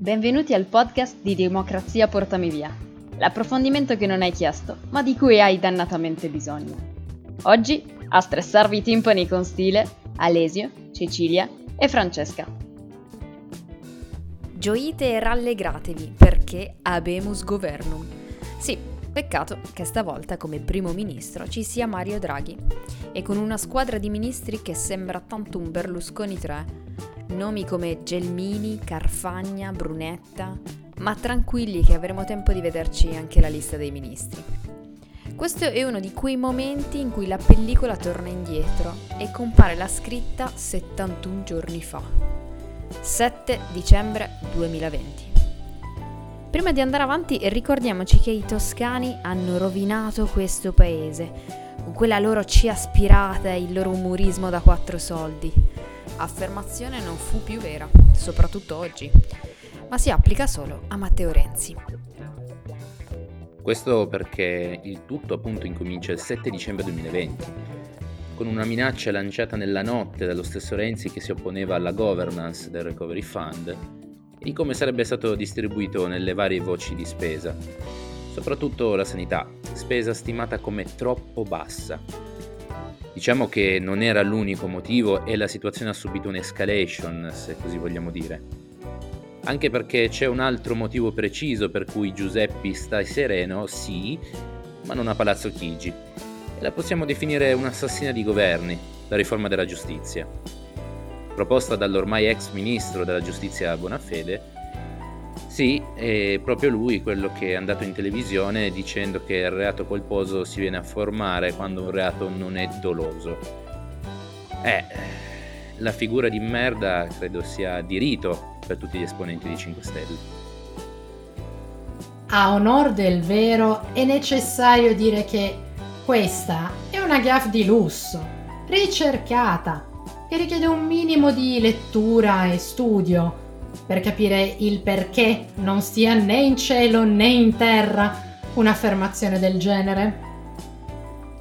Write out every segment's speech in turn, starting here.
Benvenuti al podcast di Democrazia Portami Via, l'approfondimento che non hai chiesto, ma di cui hai dannatamente bisogno. Oggi, a stressarvi i timpani con stile, Alesio, Cecilia e Francesca. Gioite e rallegratevi perché abemus governum. Sì, peccato che stavolta come primo ministro ci sia Mario Draghi e con una squadra di ministri che sembra tanto un Berlusconi 3 Nomi come Gelmini, Carfagna, Brunetta, ma tranquilli che avremo tempo di vederci anche la lista dei ministri. Questo è uno di quei momenti in cui la pellicola torna indietro e compare la scritta 71 giorni fa. 7 dicembre 2020. Prima di andare avanti ricordiamoci che i toscani hanno rovinato questo paese, con quella loro C aspirata e il loro umorismo da quattro soldi affermazione non fu più vera, soprattutto oggi, ma si applica solo a Matteo Renzi. Questo perché il tutto appunto incomincia il 7 dicembre 2020, con una minaccia lanciata nella notte dallo stesso Renzi che si opponeva alla governance del Recovery Fund e di come sarebbe stato distribuito nelle varie voci di spesa, soprattutto la sanità, spesa stimata come troppo bassa Diciamo che non era l'unico motivo e la situazione ha subito un'escalation, se così vogliamo dire. Anche perché c'è un altro motivo preciso per cui Giuseppi sta sereno, sì, ma non a Palazzo Chigi. E la possiamo definire un'assassina di governi, la riforma della giustizia. Proposta dall'ormai ex ministro della giustizia Bonafede, sì, è proprio lui quello che è andato in televisione dicendo che il reato colposo si viene a formare quando un reato non è doloso. Eh, la figura di merda credo sia di rito per tutti gli esponenti di 5 Stelle. A onor del vero è necessario dire che questa è una gaff di lusso, ricercata, che richiede un minimo di lettura e studio per capire il perché non stia né in cielo né in terra un'affermazione del genere.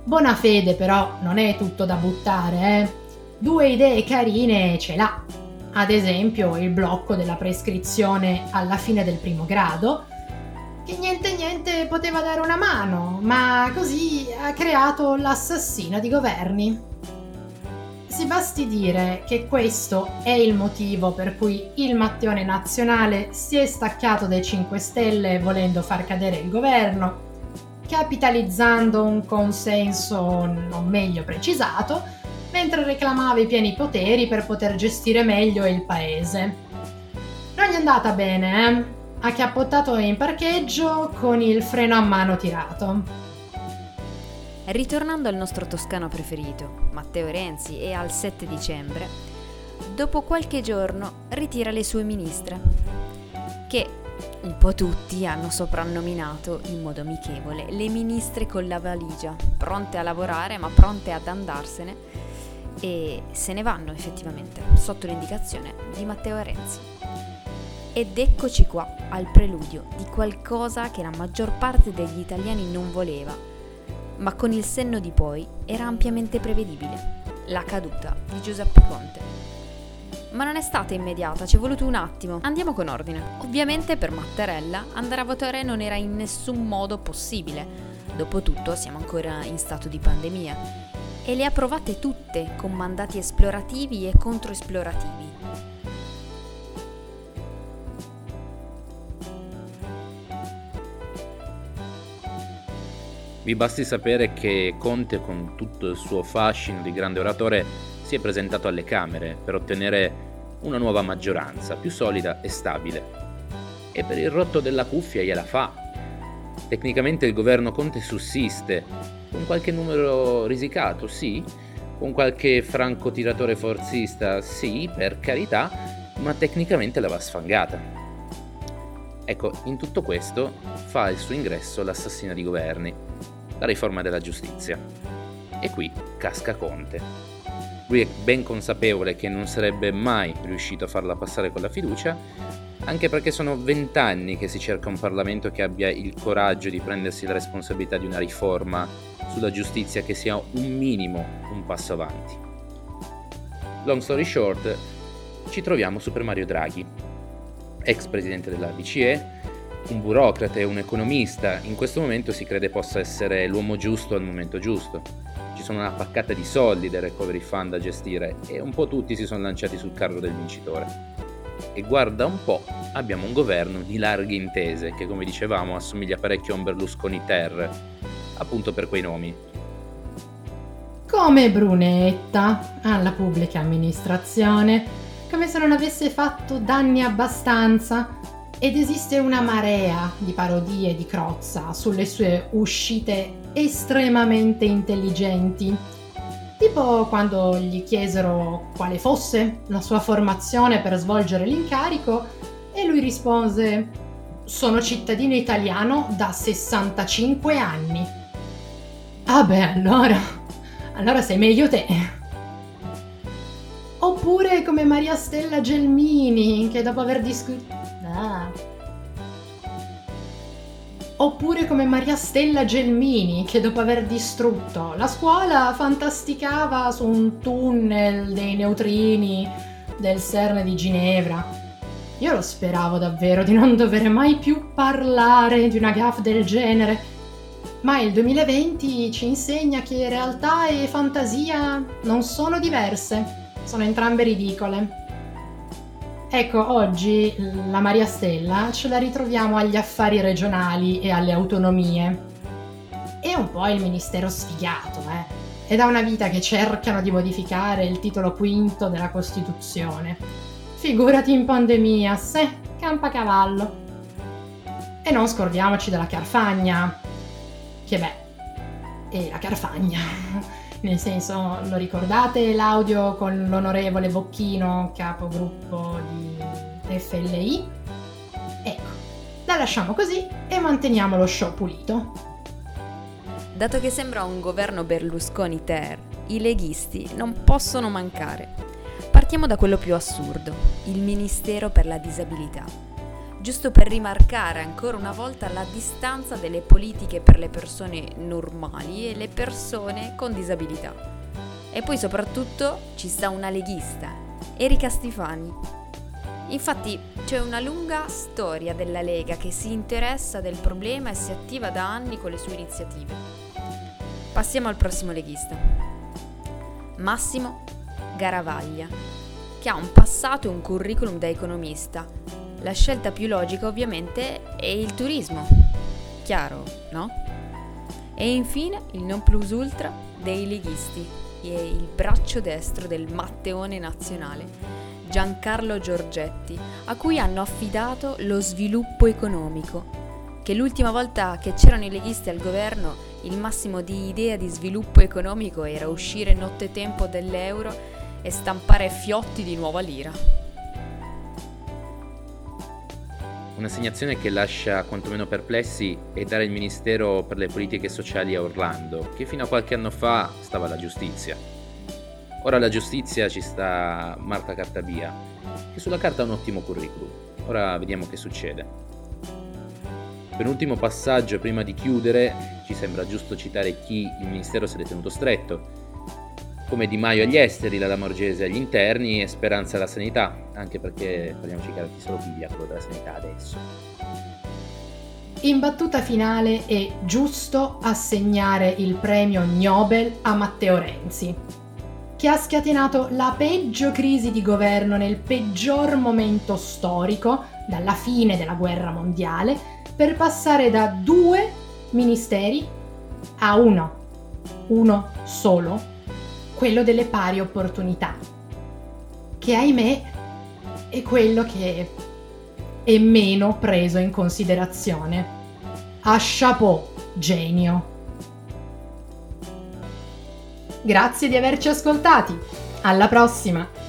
Buona fede però non è tutto da buttare, eh? Due idee carine ce l'ha. Ad esempio il blocco della prescrizione alla fine del primo grado, che niente niente poteva dare una mano, ma così ha creato l'assassina di governi. Si basti dire che questo è il motivo per cui il Mattione nazionale si è staccato dai 5 Stelle volendo far cadere il governo, capitalizzando un consenso non meglio precisato, mentre reclamava i pieni poteri per poter gestire meglio il paese. Non gli è andata bene, eh? Ha chiappottato in parcheggio con il freno a mano tirato. Ritornando al nostro toscano preferito, Matteo Renzi, e al 7 dicembre, dopo qualche giorno ritira le sue ministre, che un po' tutti hanno soprannominato in modo amichevole le ministre con la valigia, pronte a lavorare ma pronte ad andarsene e se ne vanno effettivamente sotto l'indicazione di Matteo Renzi. Ed eccoci qua al preludio di qualcosa che la maggior parte degli italiani non voleva ma con il senno di poi era ampiamente prevedibile, la caduta di Giuseppe Conte. Ma non è stata immediata, ci è voluto un attimo. Andiamo con ordine. Ovviamente per Mattarella andare a votare non era in nessun modo possibile. Dopotutto siamo ancora in stato di pandemia. E le ha provate tutte con mandati esplorativi e controesplorativi. Vi basti sapere che Conte, con tutto il suo fascino di grande oratore, si è presentato alle Camere per ottenere una nuova maggioranza, più solida e stabile. E per il rotto della cuffia gliela fa. Tecnicamente il governo Conte sussiste, con qualche numero risicato, sì, con qualche francotiratore forzista, sì, per carità, ma tecnicamente la va sfangata. Ecco, in tutto questo fa il suo ingresso l'assassina di governi, la riforma della giustizia. E qui casca Conte. Lui è ben consapevole che non sarebbe mai riuscito a farla passare con la fiducia, anche perché sono vent'anni che si cerca un Parlamento che abbia il coraggio di prendersi la responsabilità di una riforma sulla giustizia che sia un minimo un passo avanti. Long story short, ci troviamo Super Mario Draghi, ex presidente della BCE, un burocrate, un economista, in questo momento si crede possa essere l'uomo giusto al momento giusto. Ci sono una paccata di soldi del recovery fund da gestire e un po' tutti si sono lanciati sul carro del vincitore. E guarda un po', abbiamo un governo di larghe intese che come dicevamo assomiglia parecchio a un Berlusconi Ter, appunto per quei nomi. Come Brunetta alla pubblica amministrazione, come se non avesse fatto danni abbastanza. Ed esiste una marea di parodie di Crozza sulle sue uscite estremamente intelligenti. Tipo quando gli chiesero quale fosse la sua formazione per svolgere l'incarico e lui rispose sono cittadino italiano da 65 anni. Ah beh, allora, allora sei meglio te. Oppure come Maria Stella Gelmini, che dopo aver discusso... Ah. Oppure come Maria Stella Gelmini, che dopo aver distrutto la scuola fantasticava su un tunnel dei neutrini del CERN di Ginevra. Io lo speravo davvero di non dover mai più parlare di una gaff del genere. Ma il 2020 ci insegna che realtà e fantasia non sono diverse, sono entrambe ridicole. Ecco, oggi la Maria Stella ce la ritroviamo agli affari regionali e alle autonomie. È un po' il ministero sfigato, eh. È da una vita che cercano di modificare il titolo quinto della Costituzione. Figurati in pandemia, se, campa cavallo. E non scordiamoci della Carfagna, che beh, è la Carfagna. Nel senso, lo ricordate l'audio con l'onorevole Bocchino, capogruppo di FLI? Ecco, la lasciamo così e manteniamo lo show pulito. Dato che sembra un governo Berlusconi ter, i leghisti non possono mancare. Partiamo da quello più assurdo, il Ministero per la Disabilità giusto per rimarcare ancora una volta la distanza delle politiche per le persone normali e le persone con disabilità. E poi soprattutto ci sta una leghista, Erika Stifani. Infatti c'è una lunga storia della Lega che si interessa del problema e si attiva da anni con le sue iniziative. Passiamo al prossimo leghista. Massimo Garavaglia, che ha un passato e un curriculum da economista, la scelta più logica ovviamente è il turismo. Chiaro, no? E infine il non plus ultra dei leghisti e il braccio destro del Matteone nazionale, Giancarlo Giorgetti, a cui hanno affidato lo sviluppo economico, che l'ultima volta che c'erano i leghisti al governo il massimo di idea di sviluppo economico era uscire nottetempo dell'euro e stampare fiotti di nuova lira. Un'assegnazione che lascia quantomeno perplessi è dare il Ministero per le politiche sociali a Orlando, che fino a qualche anno fa stava alla giustizia. Ora alla giustizia ci sta Marta Cartabia, che sulla carta ha un ottimo curriculum. Ora vediamo che succede. Per ultimo passaggio, prima di chiudere, ci sembra giusto citare chi il Ministero si è tenuto stretto, come Di Maio agli esteri, la Lamorgese agli interni e Speranza alla sanità, anche perché parliamoci chiaro chi se lo piglia quello della sanità adesso. In battuta finale è giusto assegnare il premio Nobel a Matteo Renzi, che ha scatenato la peggio crisi di governo nel peggior momento storico, dalla fine della guerra mondiale, per passare da due ministeri a uno, uno solo, quello delle pari opportunità, che ahimè è quello che è meno preso in considerazione. A chapeau, genio. Grazie di averci ascoltati. Alla prossima!